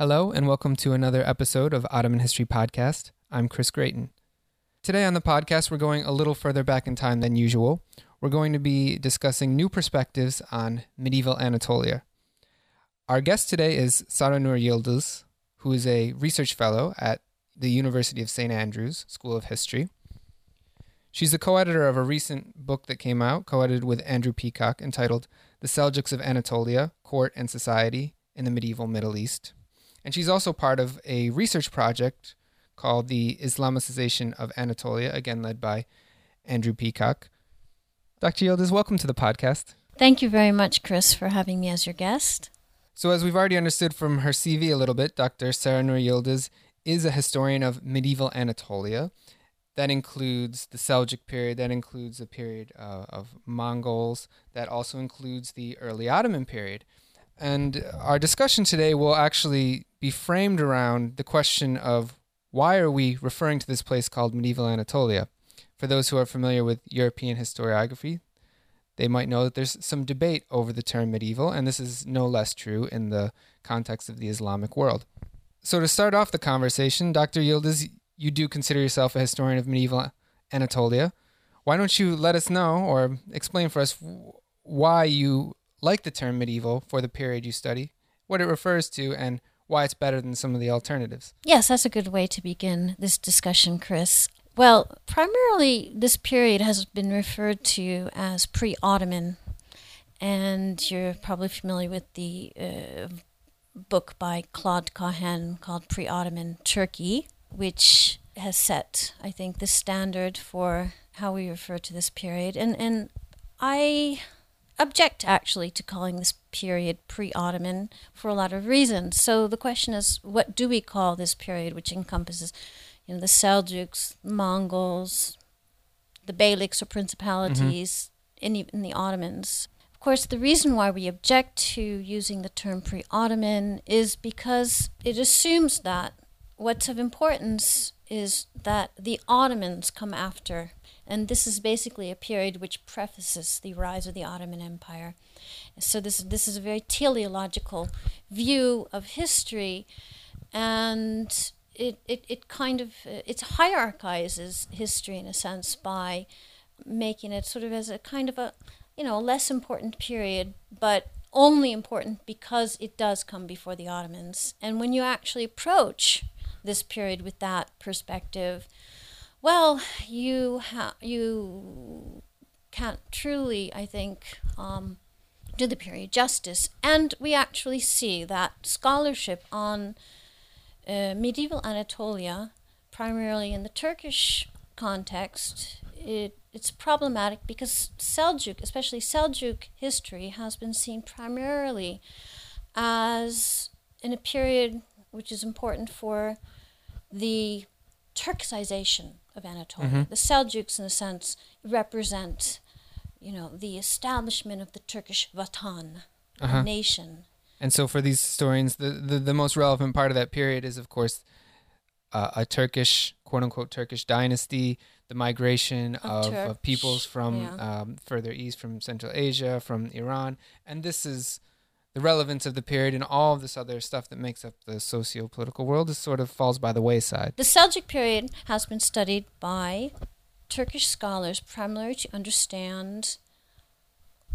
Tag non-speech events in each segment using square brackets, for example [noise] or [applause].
Hello, and welcome to another episode of Ottoman History Podcast. I'm Chris Gratien. Today on the podcast, we're going a little further back in time than usual. We're going to be discussing new perspectives on medieval Anatolia. Our guest today is Sara Nur Yildiz, who is a research fellow at the University of St. Andrews School of History. She's the co editor of a recent book that came out, co edited with Andrew Peacock, entitled The Seljuks of Anatolia Court and Society in the Medieval Middle East. And she's also part of a research project called The Islamicization of Anatolia, again led by Andrew Peacock. Dr. Yildiz, welcome to the podcast. Thank you very much, Chris, for having me as your guest. So, as we've already understood from her CV a little bit, Dr. Sara Nur Yildiz is a historian of medieval Anatolia. That includes the Seljuk period, that includes a period uh, of Mongols, that also includes the early Ottoman period. And our discussion today will actually be framed around the question of why are we referring to this place called medieval Anatolia? For those who are familiar with European historiography, they might know that there's some debate over the term medieval, and this is no less true in the context of the Islamic world. So, to start off the conversation, Dr. Yildiz, you do consider yourself a historian of medieval Anatolia. Why don't you let us know or explain for us why you like the term medieval for the period you study, what it refers to, and why it's better than some of the alternatives? Yes, that's a good way to begin this discussion, Chris. Well, primarily, this period has been referred to as pre Ottoman, and you're probably familiar with the uh, book by Claude Cahen called Pre Ottoman Turkey, which has set, I think, the standard for how we refer to this period. And, and I object actually to calling this period pre Ottoman for a lot of reasons. So the question is what do we call this period, which encompasses you know, the Seljuks, Mongols, the Beyliks or principalities, mm-hmm. even the Ottomans. Of course, the reason why we object to using the term pre Ottoman is because it assumes that what's of importance is that the Ottomans come after. And this is basically a period which prefaces the rise of the Ottoman Empire. So, this, this is a very teleological view of history. And it, it, it kind of uh, it hierarchizes history in a sense by making it sort of as a kind of a you know a less important period but only important because it does come before the Ottomans and when you actually approach this period with that perspective well you ha- you can't truly I think um, do the period justice. And we actually see that scholarship on uh, medieval Anatolia, primarily in the Turkish context, it, it's problematic because Seljuk, especially Seljuk history, has been seen primarily as in a period which is important for the Turkicization of Anatolia. Mm-hmm. The Seljuks, in a sense, represent, you know, the establishment of the Turkish Vatan, uh-huh. nation, and so for these historians, the, the, the most relevant part of that period is, of course, uh, a Turkish, quote unquote, Turkish dynasty, the migration of, of, of peoples from yeah. um, further east, from Central Asia, from Iran. And this is the relevance of the period and all of this other stuff that makes up the socio political world is sort of falls by the wayside. The Seljuk period has been studied by Turkish scholars primarily to understand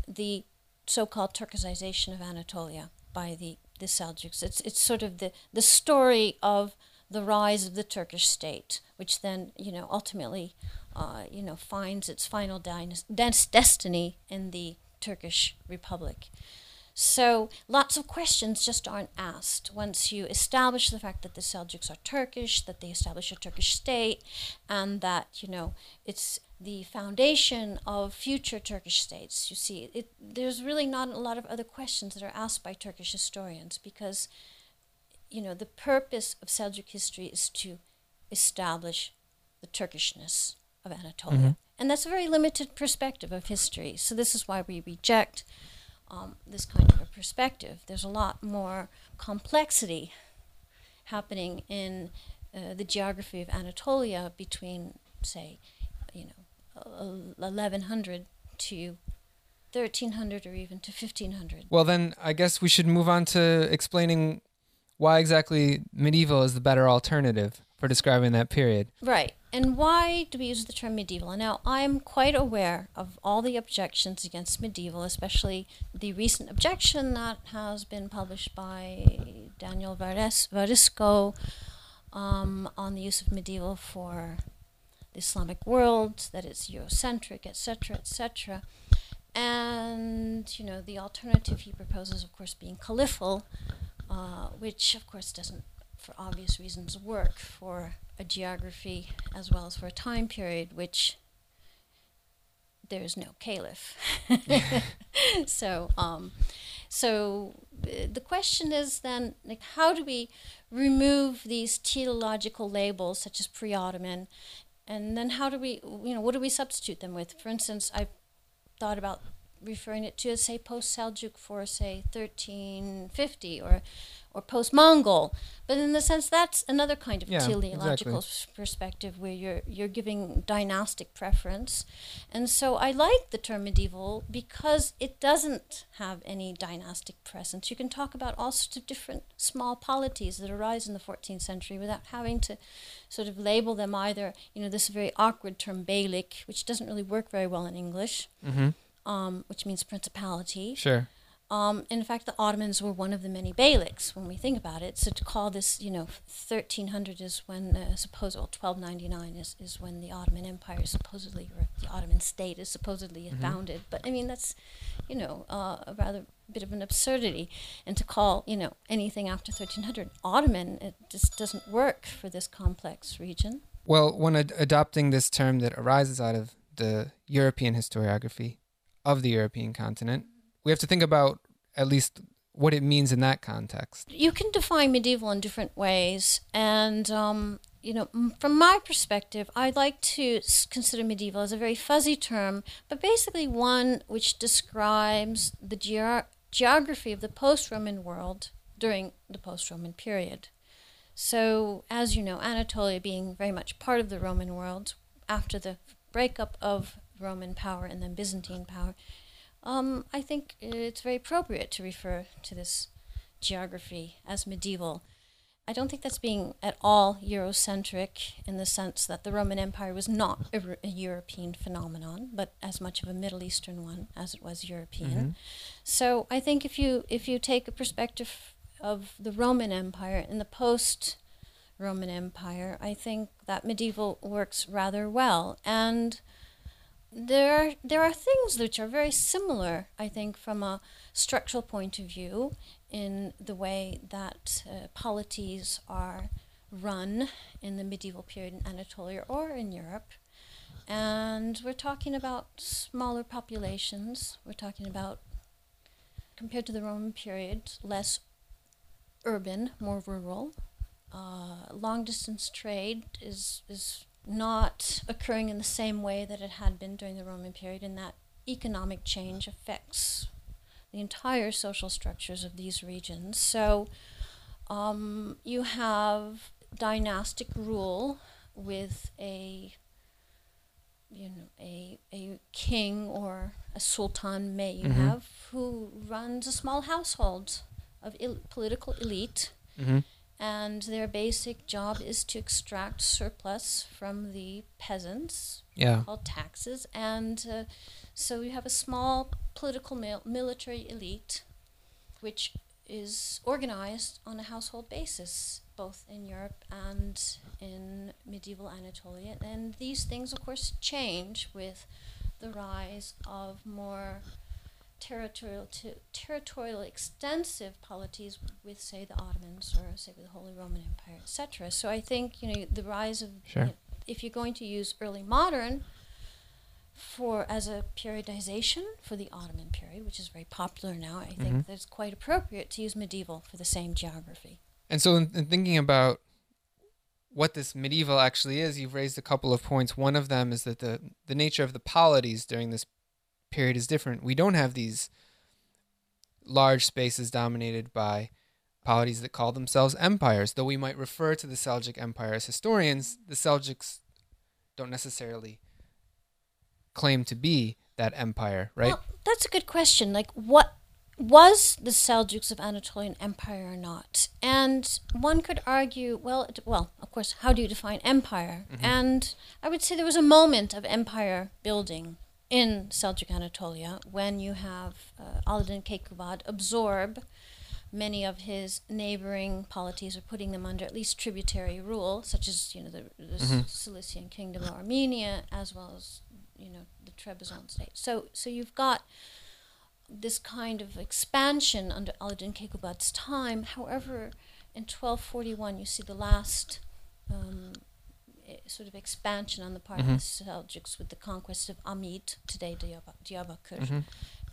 the so called Turkicization of Anatolia by the, the Seljuks. It's, it's sort of the, the story of the rise of the Turkish state, which then, you know, ultimately, uh, you know, finds its final destiny in the Turkish Republic. So lots of questions just aren't asked once you establish the fact that the Seljuks are Turkish, that they establish a Turkish state, and that you know it's the foundation of future Turkish states. You see, it, there's really not a lot of other questions that are asked by Turkish historians because you know the purpose of Seljuk history is to establish the Turkishness of Anatolia. Mm-hmm. And that's a very limited perspective of history. So this is why we reject um, this kind of a perspective. There's a lot more complexity happening in uh, the geography of Anatolia between, say, you know, 1100 to 1300 or even to 1500. Well, then I guess we should move on to explaining why exactly medieval is the better alternative for describing that period. Right. And why do we use the term medieval? Now, I'm quite aware of all the objections against medieval, especially the recent objection that has been published by Daniel Varisco um, on the use of medieval for the Islamic world, that it's Eurocentric, etc., etc. And, you know, the alternative he proposes, of course, being caliphal, uh, which, of course, doesn't, for obvious reasons, work for a geography as well as for a time period which there is no caliph. [laughs] so, um, so uh, the question is then, like, how do we remove these teleological labels such as pre-Ottoman, and then how do we, you know, what do we substitute them with? For instance, I've thought about referring it to, say, post-Seljuk for, say, 1350 or or post Mongol. But in the sense that's another kind of yeah, teleological exactly. perspective where you're you're giving dynastic preference. And so I like the term medieval because it doesn't have any dynastic presence. You can talk about all sorts of different small polities that arise in the 14th century without having to sort of label them either, you know, this very awkward term Beylik, which doesn't really work very well in English, Mm-hmm. Um, which means principality. Sure. Um, in fact, the Ottomans were one of the many beyliks when we think about it. So to call this, you know, 1300 is when, uh, suppose, well, 1299 is, is when the Ottoman Empire is supposedly, or the Ottoman state is supposedly Mhm. founded. But I mean, that's, you know, uh, a rather bit of an absurdity. And to call, you know, anything after 1300 Ottoman, it just doesn't work for this complex region. Well, when ad- adopting this term that arises out of the European historiography of the European continent, we have to think about at least what it means in that context. you can define medieval in different ways and um, you know from my perspective i like to consider medieval as a very fuzzy term but basically one which describes the geor geography of the post-roman world during the post-roman period so as you know anatolia being very much part of the roman world after the breakup of roman power and then byzantine power um, I think it's very appropriate to refer to this geography as medieval. I don't think that's being at all Eurocentric in the sense that the Roman Empire was not a European phenomenon, but as much of a Middle Eastern one as it was European. Mhm. So I think if you if you take a perspective of the Roman Empire in the post Roman Empire, I think that medieval works rather well. And there are, there are things which are very similar, I think, from a structural point of view in the way that uh, polities are run in the medieval period in Anatolia or in Europe. And we're talking about smaller populations. We're talking about, compared to the Roman period, less urban, more rural. Uh, long distance trade is, is not occurring in the same way that it had been during the Roman period, and that economic change affects the entire social structures of these regions. So um, you have dynastic rule with a you know a a king or a sultan may you Mhm. have who runs a small household of el- political elite Mm-hmm. And their basic job is to extract surplus from the peasants Yeah. called taxes and uh, so you have a small political mil- military elite which is organized on a household basis both in Europe and in medieval Anatolia and these things of course change with the rise of more territorial to territorial extensive polities with say the Ottomans or say with the Holy Roman Empire etc so I think you know the rise of Sure. you know, if you're going to use early modern for as a periodization for the Ottoman period, which is very popular now, I think Mhm. that's quite appropriate to use medieval for the same geography. And so, in, in thinking about what this medieval actually is, you've raised a couple of points. One of them is that the the nature of the polities during this period is different. We don't have these large spaces dominated by polities that call themselves empires. Though we might refer to the Seljuk Empire as historians, the Seljuks don't necessarily claim to be that empire, right? Well, that's a good question. Like, what was the Seljuks of Anatolian Empire or not? And one could argue, well, well, of course, how do you define empire? Mm-hmm. And I would say there was a moment of empire building in Seljuk Anatolia when you have uh, Alauddin Keykubat absorb many of his neighboring polities or putting them under at least tributary rule, such as you know the, the mm-hmm. Cilician kingdom of Armenia, as well as you know the Trebizond state. So so you've got this kind of expansion under Alauddin Keykubat's time. However, in 1241, you see the last um, sort of expansion on the part mm-hmm. of the Seljuks with the conquest of Amid, today Diyarbakir. Mm-hmm.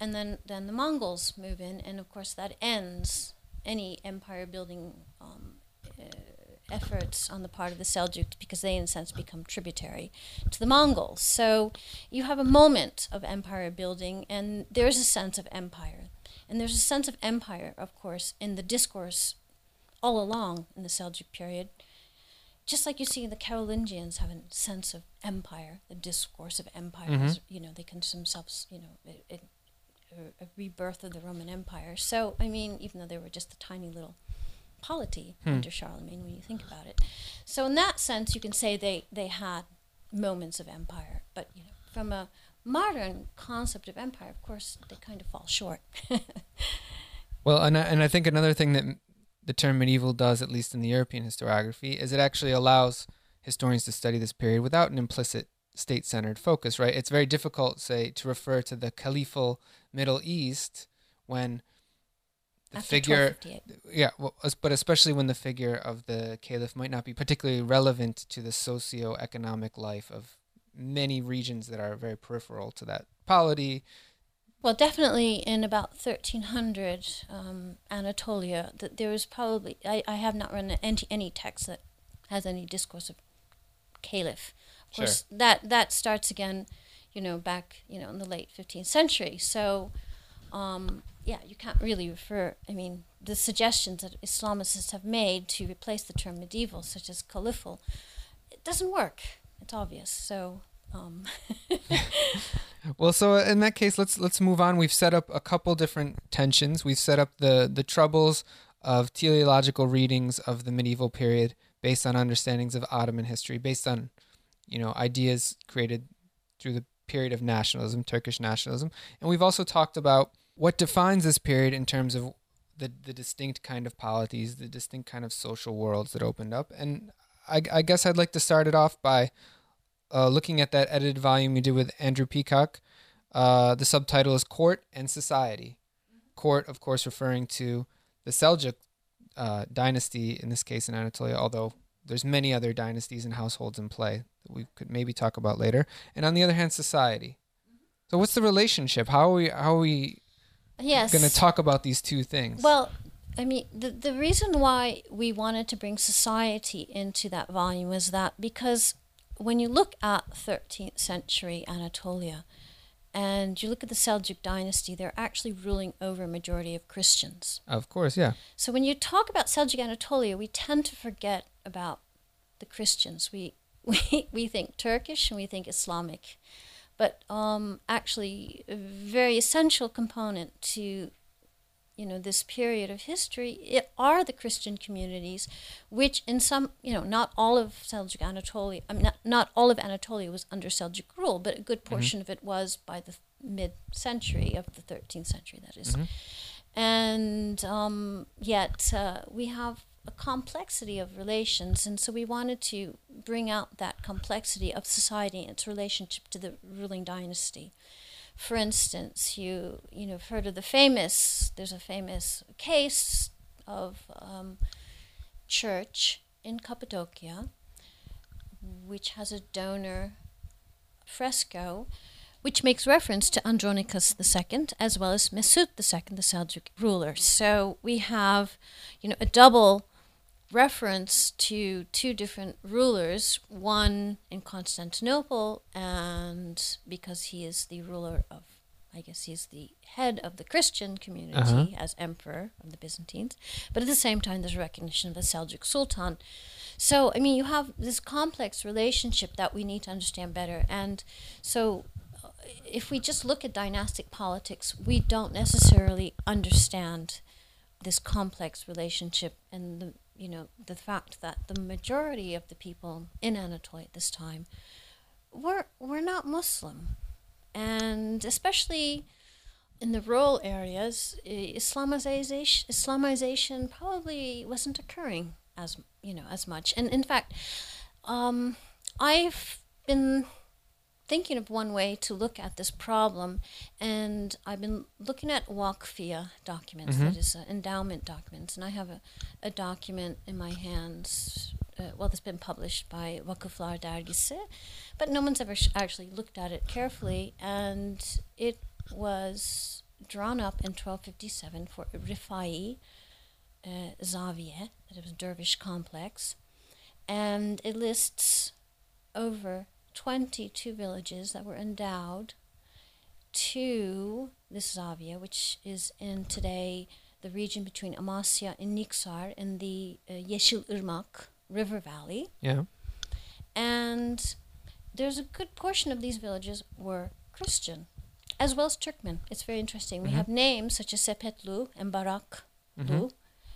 And then, then the Mongols move in, and of course, that ends any empire building um, uh, efforts on the part of the Seljuks because they, in a sense, become tributary to the Mongols. So you have a moment of empire building, and there's a sense of empire. And there's a sense of empire, of course, in the discourse all along in the Seljuk period. Just like you see the Carolingians have a sense of empire, the discourse of empire, mm-hmm. you know, they consider themselves, you know, it, it, a rebirth of the Roman Empire. So, I mean, even though they were just a tiny little polity hmm. under Charlemagne when you think about it. So in that sense, you can say they, they had moments of empire, but you know, from a modern concept of empire, of course, they kind of fall short. [laughs] well, and I, and I think another thing that the term medieval does, at least in the European historiography, is it actually allows historians to study this period without an implicit state-centered focus. Right? It's very difficult, say, to refer to the caliphal Middle East when the After figure yeah well, but especially when the figure of the caliph might not be particularly relevant to the socio-economic life of many regions that are very peripheral to that polity well definitely in about 1300 um, anatolia that there was probably I, I have not run any, any text that has any discourse of caliph of sure. course that that starts again you know back you know in the late 15th century so um, yeah, you can't really refer. I mean, the suggestions that Islamists have made to replace the term medieval, such as caliphal, it doesn't work. It's obvious. So. Um. [laughs] well, so in that case, let's let's move on. We've set up a couple different tensions. We've set up the the troubles of teleological readings of the medieval period based on understandings of Ottoman history, based on you know ideas created through the period of nationalism, Turkish nationalism, and we've also talked about what defines this period in terms of the, the distinct kind of polities, the distinct kind of social worlds that opened up. And I, I guess I'd like to start it off by uh, looking at that edited volume you did with Andrew Peacock. Uh, the subtitle is Court and Society. Court, of course, referring to the Seljuk uh, dynasty, in this case in Anatolia, although there's many other dynasties and households in play that we could maybe talk about later. And on the other hand, society. So what's the relationship? How are we how are we yes. going to talk about these two things. Well, I mean, the, the reason why we wanted to bring society into that volume was that because when you look at 13th century Anatolia and you look at the Seljuk dynasty, they're actually ruling over a majority of Christians. Of course, yeah. So when you talk about Seljuk Anatolia, we tend to forget about the Christians. We, [laughs] we, we think Turkish and we think Islamic but um, actually a very essential component to you know this period of history it are the Christian communities, which in some you know not all of Seljuk Anatolia I mean, not, not all of Anatolia was under Seljuk rule, but a good mm-hmm. portion mm-hmm. of it was by the mid century of the 13th century that is. Mm-hmm. and um, yet uh, we have a complexity of relations, and so we wanted to bring out that complexity of society and its relationship to the ruling dynasty. For instance, you you know have heard of the famous. There's a famous case of um, church in Cappadocia, which has a donor fresco which makes reference to Andronicus II as well as Mesut II, the Seljuk ruler. So we have, you know, a double reference to two different rulers, one in Constantinople, and because he is the ruler of, I guess he's the head of the Christian community uh-huh. as emperor of the Byzantines, but at the same time, there's recognition of the Seljuk Sultan. So, I mean, you have this complex relationship that we need to understand better. And so, if we just look at dynastic politics, we don't necessarily understand this complex relationship and the you know the fact that the majority of the people in Anatolia at this time were were not Muslim, and especially in the rural areas, Islamization Islamization probably wasn't occurring as you know as much. And in fact, um, I've been thinking of one way to look at this problem, and I've been looking at Waqfia documents, mm-hmm. that is, uh, endowment documents, and I have a, a document in my hands. Uh, well, that's been published by Vakıflar Dergisi, but no one's ever sh- actually looked at it carefully, and it was drawn up in 1257 for Rifai uh, Zaviye, that was a dervish complex, and it lists over 22 villages that were endowed to this Zavia, which is in today the region between Amasya and Niksar in the uh, Yeşil Irmak River Valley. Yeah. And there's a good portion of these villages were Christian, as well as Turkmen. It's very interesting. Mm-hmm. We have names such as Sepetlu and Baraklu, mm-hmm.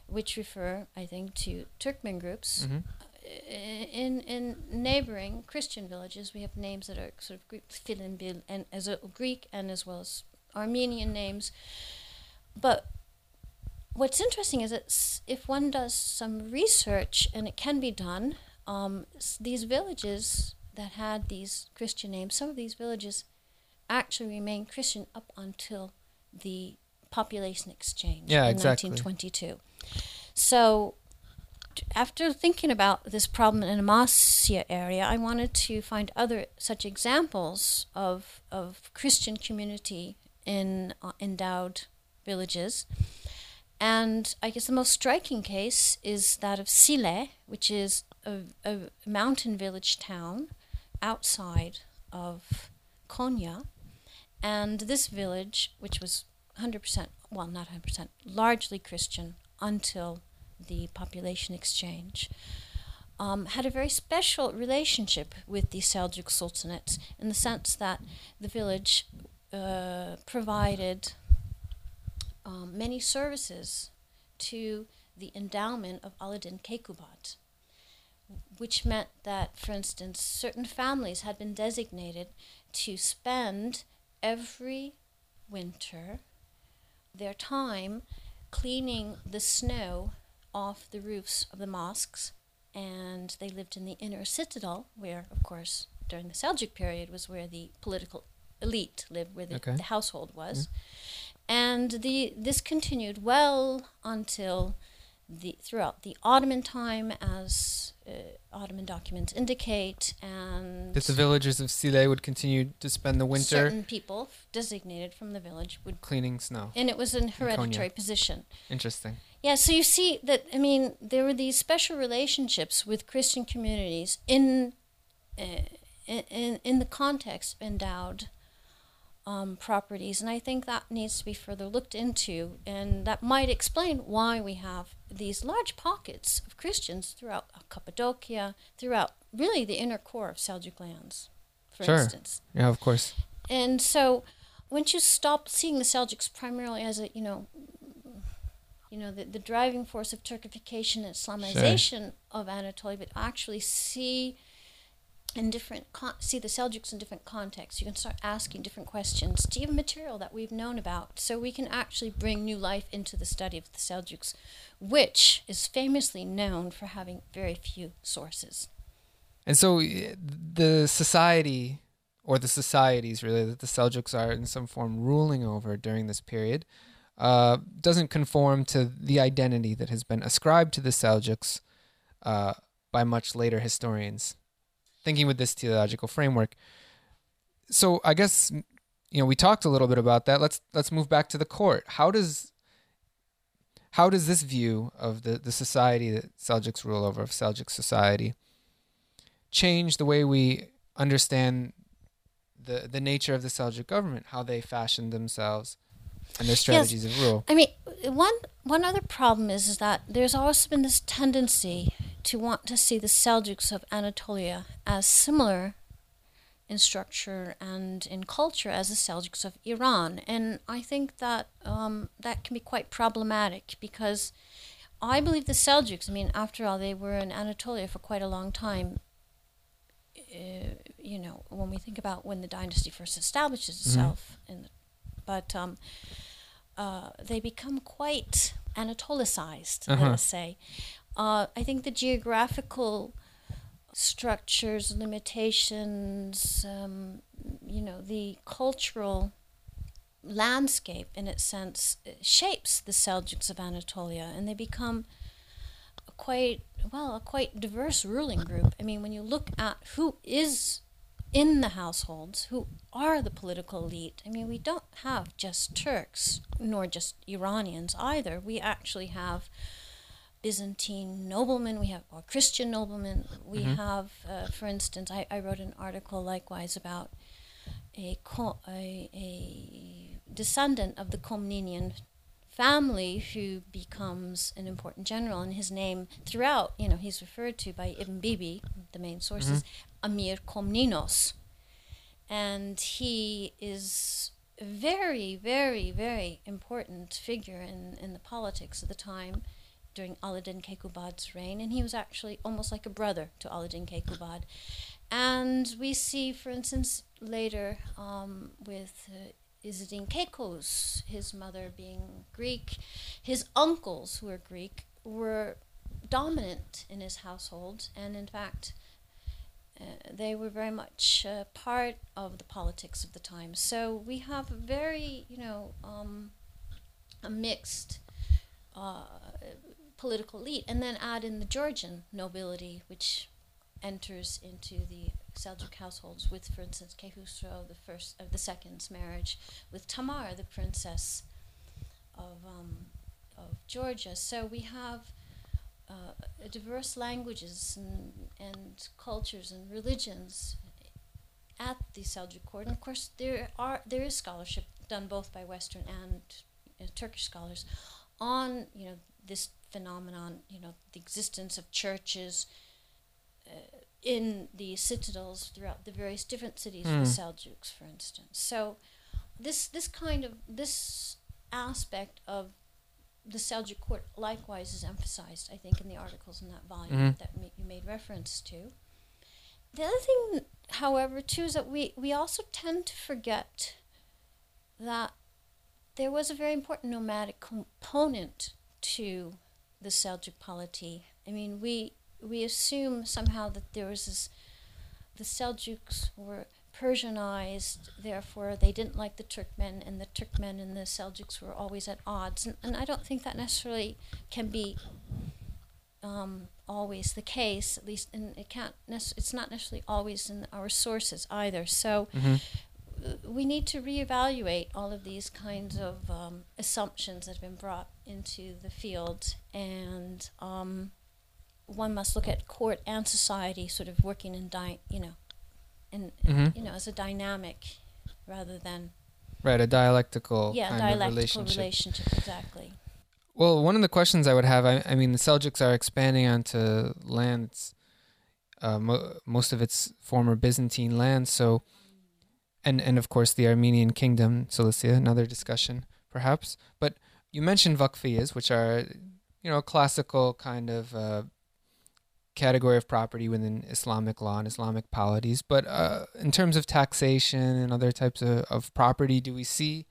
which refer, I think, to Turkmen groups. Mm-hmm in in neighboring Christian villages, we have names that are sort of Greek, Filinbil, and as a Greek and as well as Armenian names. But what's interesting is that if one does some research, and it can be done, um, these villages that had these Christian names, some of these villages actually remained Christian up until the population exchange yeah, in exactly. 1922. So after thinking about this problem in the Amasya area, I wanted to find other such examples of, of Christian community in uh, endowed villages. And I guess the most striking case is that of Sille, which is a, a mountain village town outside of Konya. And this village, which was 100%, well, not 100%, largely Christian until the population exchange, um, had a very special relationship with the Seljuk Sultanate in the sense that the village uh, provided um, many services to the endowment of Aladdin Keykubat, which meant that, for instance, certain families had been designated to spend every winter their time cleaning the snow off the roofs of the mosques, and they lived in the inner citadel, where, of course, during the Seljuk period was where the political elite lived, where the, okay. the household was. Mm. And the this continued well until the throughout the Ottoman time, as uh, Ottoman documents indicate, and that the villagers of Sille would continue to spend the winter. Certain people designated from the village would cleaning snow, and it was an hereditary position. Interesting. Yeah, so you see that I mean there were these special relationships with Christian communities in uh, in in the context of endowed um, properties, and I think that needs to be further looked into, and that might explain why we have these large pockets of Christians throughout Cappadocia, throughout really the inner core of Seljuk lands, for sure. instance. Yeah, of course. And so, once you stop seeing the Seljuks primarily as a you know, you know the, the driving force of Turkification and Islamization sure. of Anatolia, but actually see in different con- see the Seljuks in different contexts. You can start asking different questions to even material that we've known about, so we can actually bring new life into the study of the Seljuks, which is famously known for having very few sources. And so, the society, or the societies really that the Seljuks are in some form ruling over during this period, uh, doesn't conform to the identity that has been ascribed to the Seljuks uh, by much later historians thinking with this teleological framework. So I guess you know we talked a little bit about that. Let's let's move back to the court. How does how does this view of the, the society that Seljuks rule over, of Seljuk society, change the way we understand the the nature of the Seljuk government, how they fashioned themselves, and their strategies yes. of rule? I mean, one one other problem is, is that there's also been this tendency to want to see the Seljuks of Anatolia as similar in structure and in culture as the Seljuks of Iran. And I think that um, that can be quite problematic because I believe the Seljuks, I mean, after all, they were in Anatolia for quite a long time. Uh, you know, when we think about when the dynasty first establishes Mm-hmm. itself, in the, but um, uh, they become quite Anatolicized, Uh-huh. let us say. Uh, I think the geographical structures, limitations, um, you know, the cultural landscape, in its sense, shapes the Seljuks of Anatolia, and they become quite well a quite diverse ruling group. I mean, when you look at who is in the households, who are the political elite. I mean, we don't have just Turks nor just Iranians either. We actually have Byzantine noblemen, we have or Christian noblemen. We have, uh, for instance, I, I wrote an article likewise about a, co- a, a descendant of the Komnenian family who becomes an important general, and his name throughout, you know, he's referred to by Ibn Bibi, the main sources, Amir Komnenos. And he is a very, very, very important figure in, in the politics of the time during Aladdin Kekubad's reign, and he was actually almost like a brother to Aladdin Kekubad. And we see, for instance, later um, with uh, Izzadin Kekos, his mother being Greek, his uncles who are Greek were dominant in his household, and in fact, they were very much uh, part of the politics of the time. So we have a very, you know, um, a mixed uh, political elite, and then add in the Georgian nobility, which enters into the Seljuk households with, for instance, Kehusro, the first of the second's marriage with Tamar, the princess of um, of Georgia. So we have uh, diverse languages and, and cultures and religions at the Seljuk court. And of course, there are there is scholarship done both by Western and uh, Turkish scholars on you know this phenomenon, you know, the existence of churches uh, in the citadels throughout the various different cities of the Seljuks, for instance. So this this kind of this aspect of the Seljuk court likewise is emphasized, I think, in the articles in that volume Mhm. that ma- you made reference to. The other thing, however, too, is that we, we also tend to forget that there was a very important nomadic component to the Seljuk polity. I mean, we we assume somehow that there was this, the Seljuks were Persianized, therefore they didn't like the Turkmen, and the Turkmen and the Seljuks were always at odds. And, and I don't think that necessarily can be um, always the case. At least, and it can't. Nec- it's not necessarily always in our sources either. So Mhm. uh, we need to reevaluate all of these kinds of um, assumptions that have been brought into the field, and um, one must look at court and society sort of working in di- you know, in Mhm. you know as a dynamic rather than Right, a dialectical yeah kind dialectical of relationship. relationship exactly. Well, one of the questions I would have, I, I mean, the Seljuks are expanding onto lands, uh, mo- most of its former Byzantine lands. So, and and of course the Armenian kingdom, Cilicia, another discussion perhaps. But you mentioned vakfiyas, which are, you know, a classical kind of uh, category of property within Islamic law and Islamic polities. But uh, in terms of taxation and other types of, of property, do we see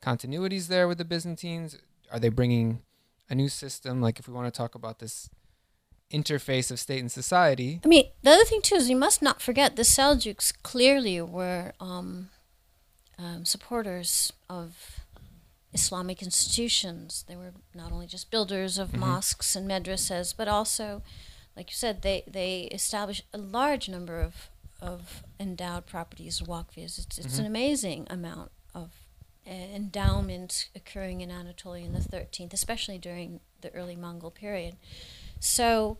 continuities there with the Byzantines? Are they bringing a new system? Like, if we want to talk about this interface of state and society, I mean, the other thing too is you must not forget the Seljuks clearly were um, um, supporters of Islamic institutions. They were not only just builders of Mhm. mosques and madrasas, but also, like you said, they they established a large number of of endowed properties, waqfis. It's it's an amazing amount of uh, endowment occurring in Anatolia in the 13th, especially during the early Mongol period. So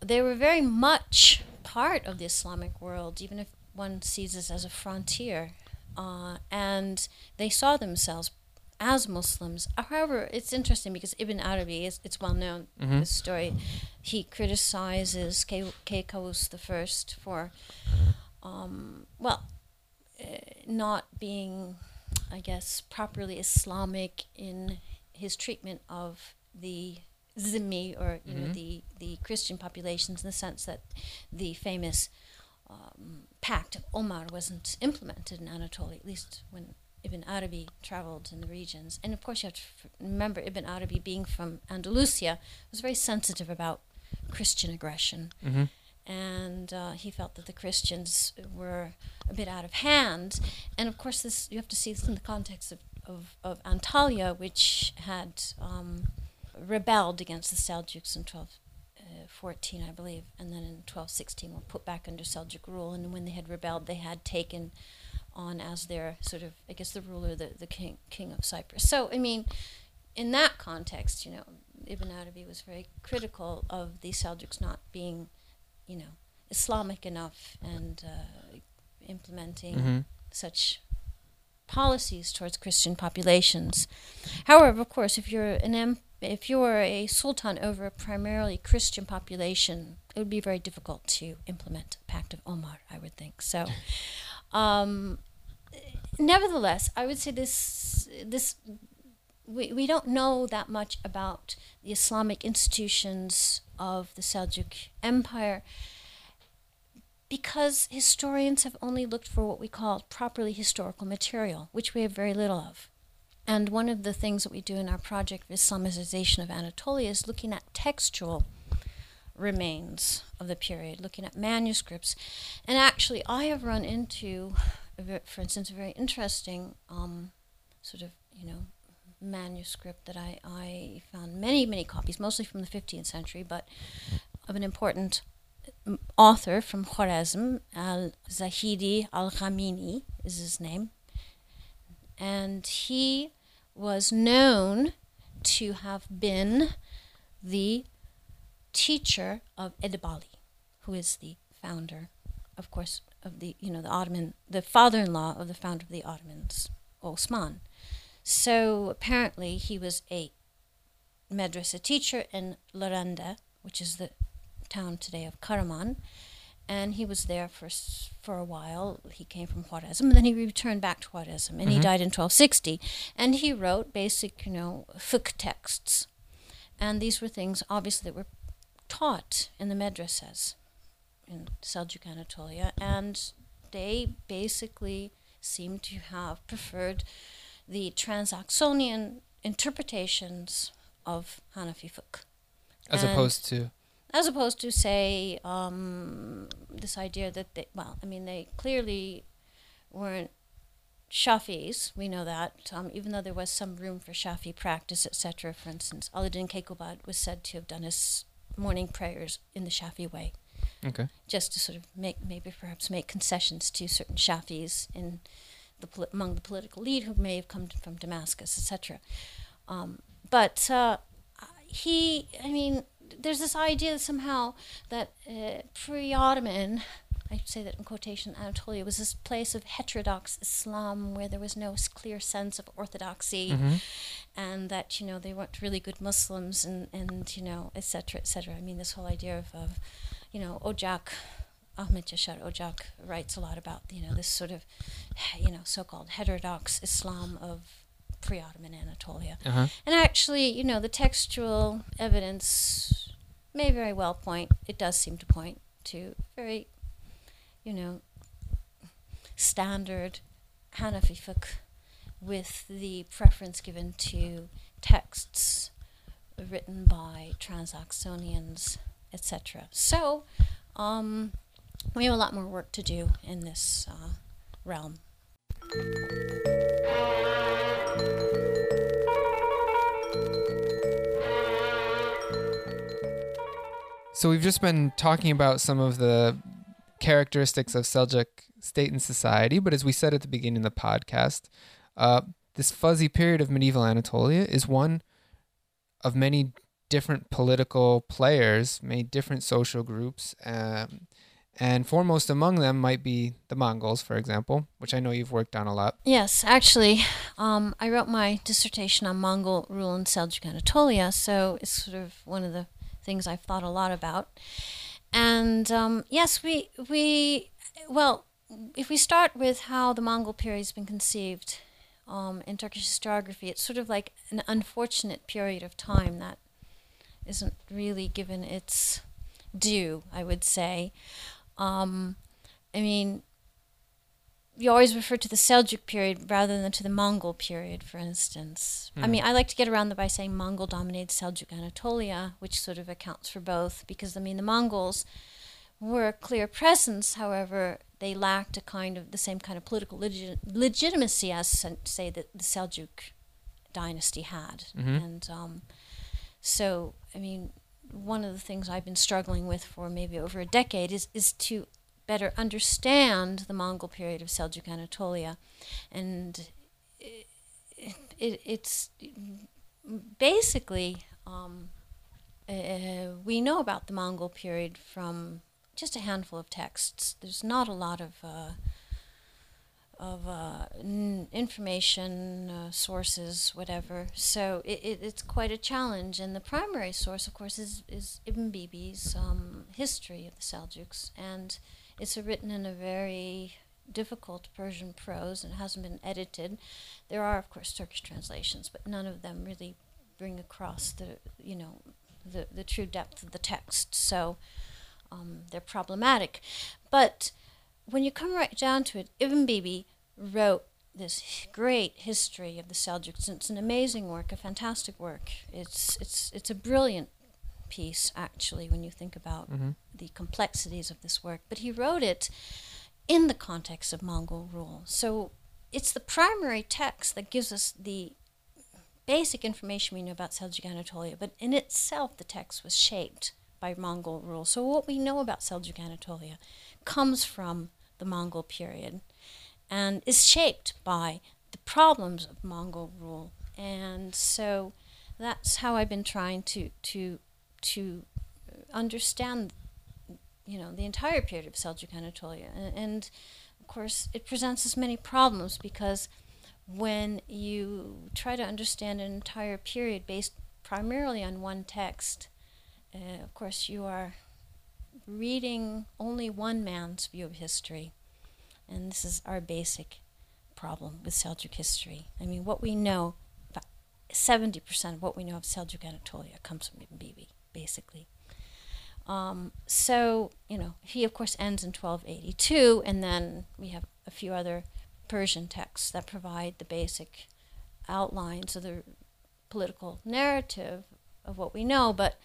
they were very much part of the Islamic world, even if one sees this as a frontier. Uh, and they saw themselves as Muslims. However, it's interesting because Ibn Arabi, is, it's well known, Mhm. this story, he criticizes Ke- Kekos the First for um, well, uh, not being, I guess, properly Islamic in his treatment of the Zimmi or you Mhm. know the the Christian populations in the sense that the famous um, Pact of Omar wasn't implemented in Anatolia, at least when Ibn Arabi traveled in the regions. And of course, you have to remember Ibn Arabi being from Andalusia was very sensitive about Christian aggression Mm-hmm. and uh, he felt that the Christians were a bit out of hand. And of course, this you have to see this in the context of, of, of Antalya, which had um, rebelled against the Seljuks in 1214, I believe, and then in 1216 were put back under Seljuk rule. And when they had rebelled, they had taken on as their sort of, I guess, the ruler, the, the king, king of Cyprus. So, I mean, in that context, you know, Ibn Arabi was very critical of the Seljuks not being you know, Islamic enough and uh, implementing Mm-hmm. such policies towards Christian populations. However, of course, if you're an em- if you're a sultan over a primarily Christian population, it would be very difficult to implement Pact of Omar. I would think so. Um, nevertheless, I would say this this we, we don't know that much about the Islamic institutions of the Seljuk Empire because historians have only looked for what we call properly historical material, which we have very little of. And one of the things that we do in our project of Islamization of Anatolia is looking at textual remains of the period, looking at manuscripts. And actually, I have run into, for instance, a very interesting um, sort of, you know, manuscript that I, I found many, many copies, mostly from the 15th century, but of an important author from Khwarezm, Al Zahidi Al Ghazmini is his name. And he was known to have been the teacher of Edebali, who is the founder, of course, of the you know the Ottoman, the father-in-law of the founder of the Ottomans, Osman. So apparently he was a madrasa teacher in Laranda, which is the town today of Karaman, and he was there for for a while. He came from Khwarezm, and then he returned back to Khwarezm, and he Mhm. died in 1260. And he wrote basic, you know, fiqh texts, and these were things obviously that were taught in the madrasas in Seljuk Anatolia, and they basically seem to have preferred the Transoxanian interpretations of Hanafi fiqh. As And- opposed to? as opposed to say um, this idea that they well i mean they clearly weren't shafis we know that um, even though there was some room for shafi practice etc for instance aladdin Kekobad was said to have done his morning prayers in the shafi way okay. just to sort of make maybe perhaps make concessions to certain shafis in the poli- among the political lead who may have come from Damascus, etc. Um, but uh, he, I mean, there's this idea somehow that uh, pre-Ottoman, I say that in quotation, Anatolia was this place of heterodox Islam where there was no clear sense of orthodoxy hmm and that you know they weren't really good Muslims and and you know et cetera, et cetera. I mean this whole idea of, of you know Ocak, Ahmed Yashar Ocak writes a lot about you know this sort of you know so-called heterodox Islam of pre-Ottoman Anatolia. Uh-huh. And actually, you know, the textual evidence may very well point, it does seem to point to very, you know, standard Hanafi fiqh with the preference given to texts written by Transoxanians, etc. So, um, we have a lot more work to do in this uh, realm. So we've just been talking about some of the characteristics of Seljuk state and society, but as we said at the beginning of the podcast, uh, this fuzzy period of medieval Anatolia is one of many different political players, many different social groups, um, and foremost among them might be the Mongols, for example, which I know you've worked on a lot. Yes, actually, um, I wrote my dissertation on Mongol rule in Seljuk Anatolia, so it's sort of one of the things I've thought a lot about. And um, yes, we we well, if we start with how the Mongol period has been conceived um, in Turkish historiography, it's sort of like an unfortunate period of time that isn't really given its due, I would say. Um, I mean, you always refer to the Seljuk period rather than to the Mongol period, for instance. Mm. I mean, I like to get around that by saying Mongol dominated Seljuk Anatolia, which sort of accounts for both, because I mean, the Mongols were a clear presence, however, they lacked a kind of the same kind of political legi- legitimacy as, say, the, the Seljuk dynasty had. Mm-hmm. And um, so, I mean, one of the things I've been struggling with for maybe over a decade is, is to better understand the Mongol period of Seljuk Anatolia. And it, it, it's basically, um, uh, we know about the Mongol period from just a handful of texts. There's not a lot of. Uh, of uh, n- information uh, sources, whatever. So it, it, it's quite a challenge. And the primary source, of course, is, is Ibn Bibi's um, history of the Seljuks. And it's written in a very difficult Persian prose and hasn't been edited. There are, of course, Turkish translations, but none of them really bring across the, you know, the, the true depth of the text. So um, they're problematic. But when you come right down to it, Ibn Bibi wrote this great history of the Seljuks. It's an amazing work, a fantastic work. It's it's it's a brilliant piece actually when you think about mm-hmm. the complexities of this work. But he wrote it in the context of Mongol rule. So it's the primary text that gives us the basic information we know about Seljuk Anatolia, but in itself the text was shaped by Mongol rule. So what we know about Seljuk Anatolia comes from the Mongol period and is shaped by the problems of Mongol rule. And so that's how I've been trying to to to understand you know the entire period of Seljuk Anatolia. And, and of course it presents us many problems because when you try to understand an entire period based primarily on one text, uh, of course you are reading only one man's view of history and this is our basic problem with Seljuk history. I mean, what we know, about 70% of what we know of Seljuk Anatolia comes from Ibn Bibi, basically. Um, so, you know, he of course ends in 1282, and then we have a few other Persian texts that provide the basic outlines of the political narrative of what we know, but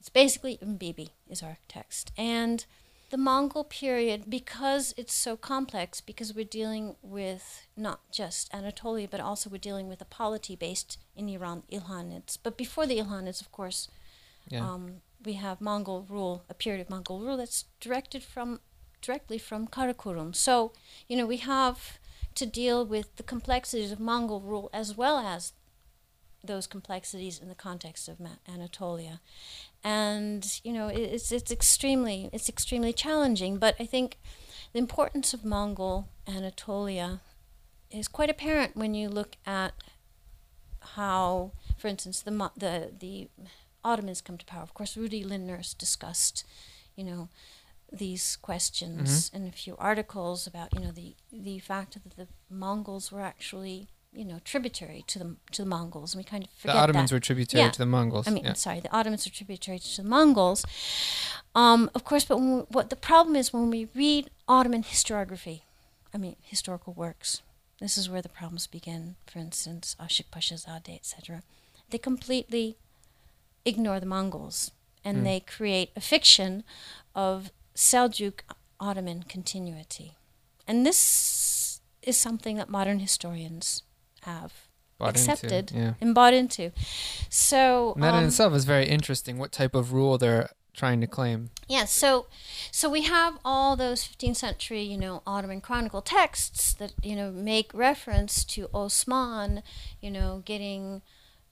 it's basically Ibn Bibi is our text. And the Mongol period, because it's so complex, because we're dealing with not just Anatolia, but also we're dealing with a polity based in Iran, Ilkhanids. But before the Ilkhanids, of course, yeah. um, we have Mongol rule, a period of Mongol rule that's directed from directly from Karakorum. So, you know, we have to deal with the complexities of Mongol rule as well as those complexities in the context of Anatolia and you know it's it's extremely it's extremely challenging. But I think the importance of Mongol Anatolia is quite apparent when you look at how, for instance, the the the Ottomans come to power. Of course, Rudi Lindner's discussed, you know, these questions mm-hmm. in a few articles about you know the the fact that the Mongols were actually you know tributary to the to the Mongols, and we kind of forget the Ottomans that. were tributary yeah. to the Mongols. I mean, yeah. sorry, the Ottomans were tributary to the Mongols. Um, of course, but we, what the problem is when we read Ottoman historiography, I mean historical works. This is where the problems begin. For instance, Ashik Pashazadeh, etc. They completely ignore the Mongols, and mm. they create a fiction of Seljuk Ottoman continuity, and this is something that modern historians have bought accepted into, yeah. and bought into. So and that um, in itself is very interesting. What type of rule they're trying to claim? Yeah. So, so we have all those 15th century, you know, Ottoman chronicle texts that you know make reference to Osman, you know, getting,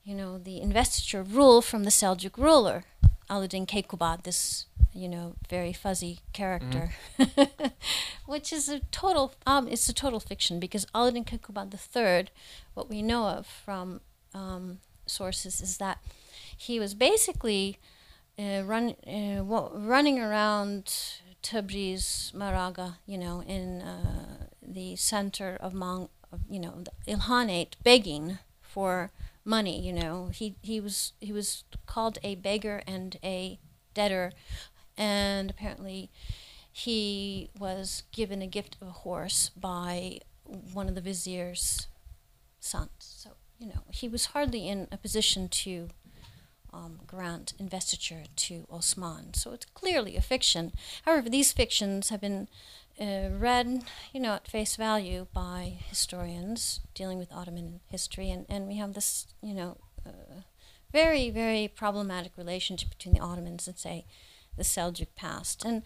you know, the investiture rule from the Seljuk ruler, Alauddin Keykubat. This you know, very fuzzy character, mm-hmm. [laughs] which is a total um, it's a total fiction because Alauddin Keykubat III, what we know of from um, sources is that he was basically uh, run uh, running around Tabriz, Maraga, you know, in uh, the center of, Mong- you know, the Ilkhanate begging for money. You know, he he was he was called a beggar and a debtor, and apparently he was given a gift of a horse by one of the vizier's sons. So you know, he was hardly in a position to um, grant investiture to Osman. So it's clearly a fiction. However, these fictions have been uh, read, you know, at face value by historians dealing with Ottoman history, and, and we have this, you know, uh, very, very problematic relationship between the Ottomans and, say, the Seljuk past. And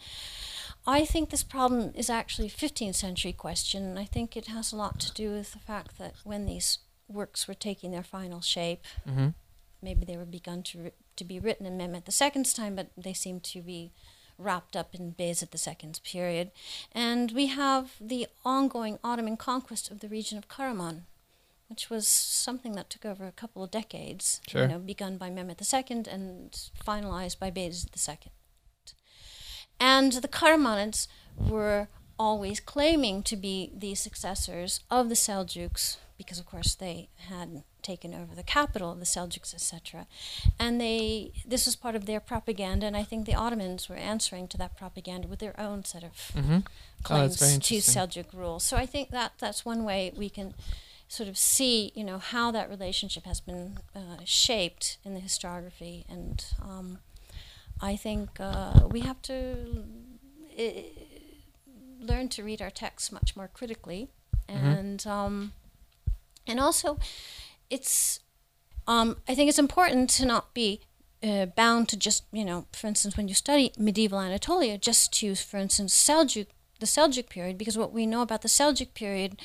I think this problem is actually a 15th century question. And I think it has a lot to do with the fact that when these works were taking their final shape, Mm-hmm. maybe they were begun to to be written in Mehmet II's time, but they seem to be wrapped up in Bayezid II's period. And we have the ongoing Ottoman conquest of the region of Karaman, which was something that took over a couple of decades, Sure. you know, begun by Mehmet II and finalized by Bayezid II. And the Karamanids were always claiming to be the successors of the Seljuks because, of course, they had taken over the capital of the Seljuks, etc. And they this was part of their propaganda, and I think the Ottomans were answering to that propaganda with their own set of Mm-hmm. Oh, claims very to. Seljuk rule. So I think that that's one way we can sort of see, you know, how that relationship has been uh, shaped in the historiography, and um, I think uh, we have to uh, learn to read our texts much more critically, Mhm. and um, and also it's um, I think it's important to not be uh, bound to just you know, for instance, when you study medieval Anatolia, just to, use for instance, Seljuk, the Seljuk period, because what we know about the Seljuk period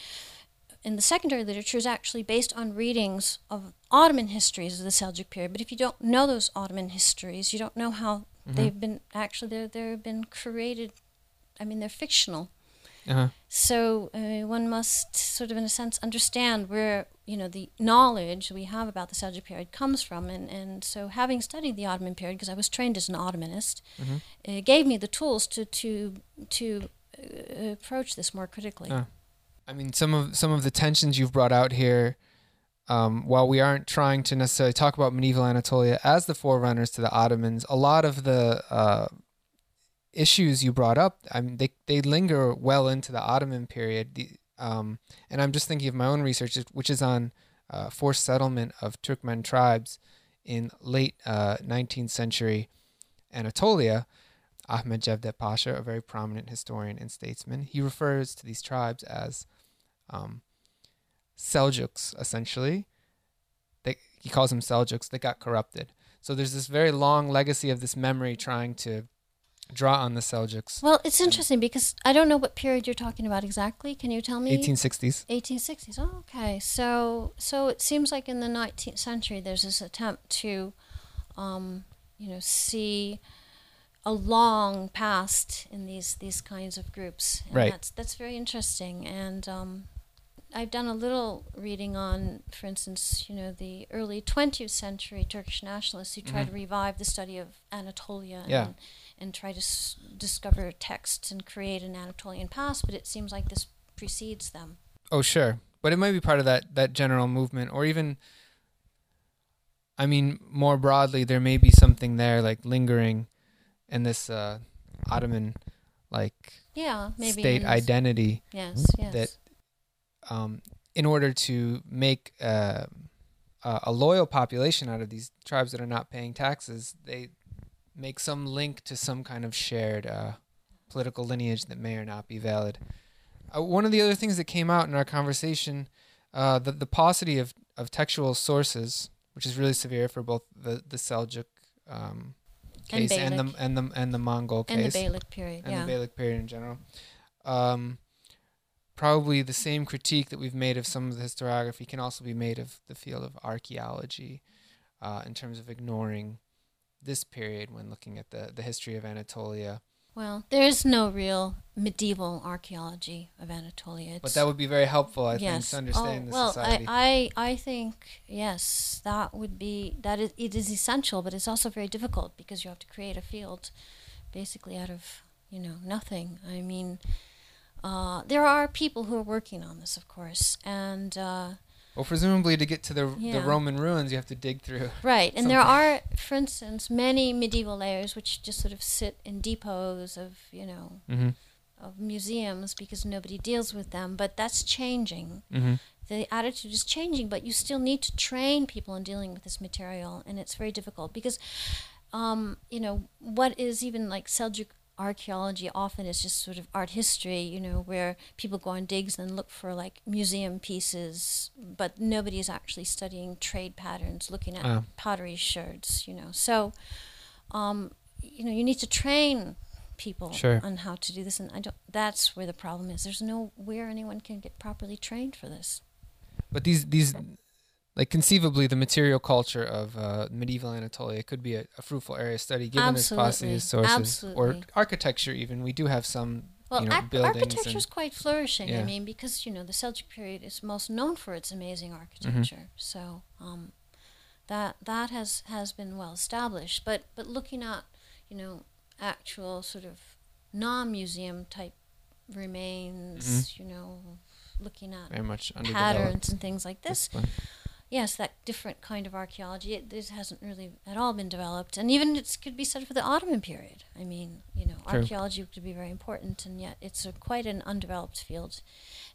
in the secondary literature is actually based on readings of Ottoman histories of the Seljuk period. But if you don't know those Ottoman histories, you don't know how Mhm. they've been actually they're they've been created. I mean, they're fictional. Uh-huh. So uh, one must sort of, in a sense, understand where you know the knowledge we have about the Seljuk period comes from, and and so having studied the Ottoman period, because I was trained as an Ottomanist, Mhm. it gave me the tools to to to uh, approach this more critically. Ah. I mean, some of some of the tensions you've brought out here, um, while we aren't trying to necessarily talk about medieval Anatolia as the forerunners to the Ottomans, a lot of the uh, issues you brought up, I mean, they they linger well into the Ottoman period. The, um, and I'm just thinking of my own research, which is on uh, forced settlement of Turkmen tribes in late uh, 19th century Anatolia. Ahmed Cevdet Pasha, a very prominent historian and statesman, he refers to these tribes as um, Seljuks, essentially. They, he calls them Seljuks that got corrupted. So there's this very long legacy of this memory trying to draw on the Seljuks. Well, it's interesting because I don't know what period you're talking about exactly. Can you tell me? 1860s. 1860s. Oh, okay. So, so it seems like in the 19th century, there's this attempt to, um, you know, see a long past in these these kinds of groups. And Right. That's that's very interesting. And um, I've done a little reading on, for instance, you know, the early 20th century Turkish nationalists who tried Mhm. to revive the study of Anatolia Yeah. and, and try to s- discover texts and create an Anatolian past. But it seems like this precedes them. Oh, sure. But it might be part of that, that general movement, or even, I mean, more broadly, there may be something there, like lingering in this uh, Ottoman, like, Yeah, maybe state in- identity. Yes, yes. that um, in order to make uh, a a loyal population out of these tribes that are not paying taxes, they make some link to some kind of shared uh, political lineage that may or not be valid. Uh, one of the other things that came out in our conversation, uh, the, the paucity of, of textual sources, which is really severe for both the, the Seljuk um, case and, the and the and the Mongol case and the Beylik period, and yeah. the Beylik period in general. Um, probably the same critique that we've made of some of the historiography can also be made of the field of archaeology uh, in terms of ignoring this period when looking at the, the history of Anatolia. Well, there is no real medieval archaeology of Anatolia. It's, But that would be very helpful, I think, to understand oh, the well, society. I, I, I think yes, that would be that is it is essential, but it's also very difficult because you have to create a field, basically out of you know, nothing. I mean, uh, there are people who are working on this, of course, and uh, Well, presumably to get to the the Roman ruins, you have to dig through. right, and there are, for instance, many medieval layers which just sort of sit in depots of, you know, Mm-hmm. of museums because nobody deals with them. But that's changing. Mm-hmm. the attitude is changing, but you still need to train people in dealing with this material, and it's very difficult because, um, you know, what is even like Seljuk archaeology often is just sort of art history, you know, where people go on digs and look for like museum pieces, but nobody is actually studying trade patterns, looking at Ah. pottery shards, you know. So, um, you know, you need to train people Sure. on how to do this, and I don't. That's where the problem is. There's nowhere anyone can get properly trained for this. But these these like conceivably the material culture of uh, medieval Anatolia could be a, a fruitful area of study given its Absolutely. paucity sources or architecture even. We do have some Well, you know, buildings architecture is quite flourishing. I mean, because you know the Seljuk period is most known for its amazing Mm-hmm. architecture. So um, that that has has been well established. But but looking at you know actual sort of non-museum type remains, Mm-hmm. you know, looking at very much patterns and things like this. Yes, that different kind of archaeology. It, this hasn't really at all been developed, and even it could be said for the Ottoman period. I mean, you know, True. archaeology could be very important, and yet it's a, quite an undeveloped field.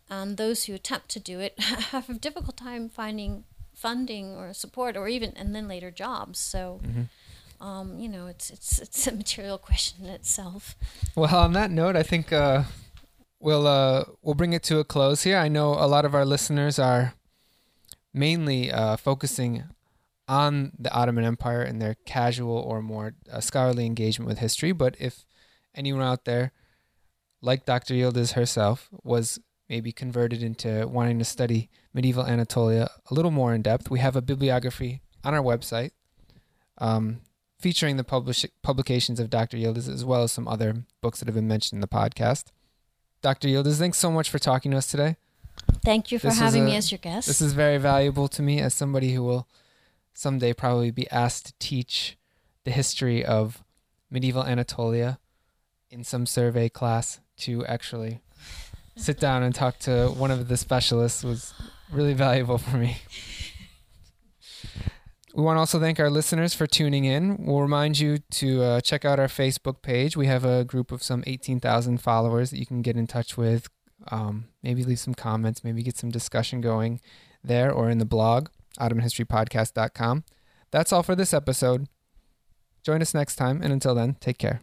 And those who attempt to do it [laughs] have a difficult time finding funding or support, or even and then later jobs. So, Mm-hmm. um, you know, it's it's it's a material question in itself. Well, on that note, I think uh, we'll uh, we'll bring it to a close here. I know a lot of our listeners are mainly uh, focusing on the Ottoman Empire and their casual or more uh, scholarly engagement with history. But if anyone out there, like Dr. Yildiz herself, was maybe converted into wanting to study medieval Anatolia a little more in depth, we have a bibliography on our website um, featuring the publish- publications of Dr. Yildiz as well as some other books that have been mentioned in the podcast. Dr. Yildiz, thanks so much for talking to us today. Thank you for This is having me as your guest. This is very valuable to me as somebody who will someday probably be asked to teach the history of medieval Anatolia in some survey class to actually sit down and talk to one of the specialists was really valuable for me. We want to also thank our listeners for tuning in. We'll remind you to uh, check out our Facebook page. We have a group of some 18,000 followers that you can get in touch with. Um, maybe leave some comments, maybe get some discussion going there or in the blog, OttomanHistoryPodcast.com. That's all for this episode. Join us next time, and until then, take care.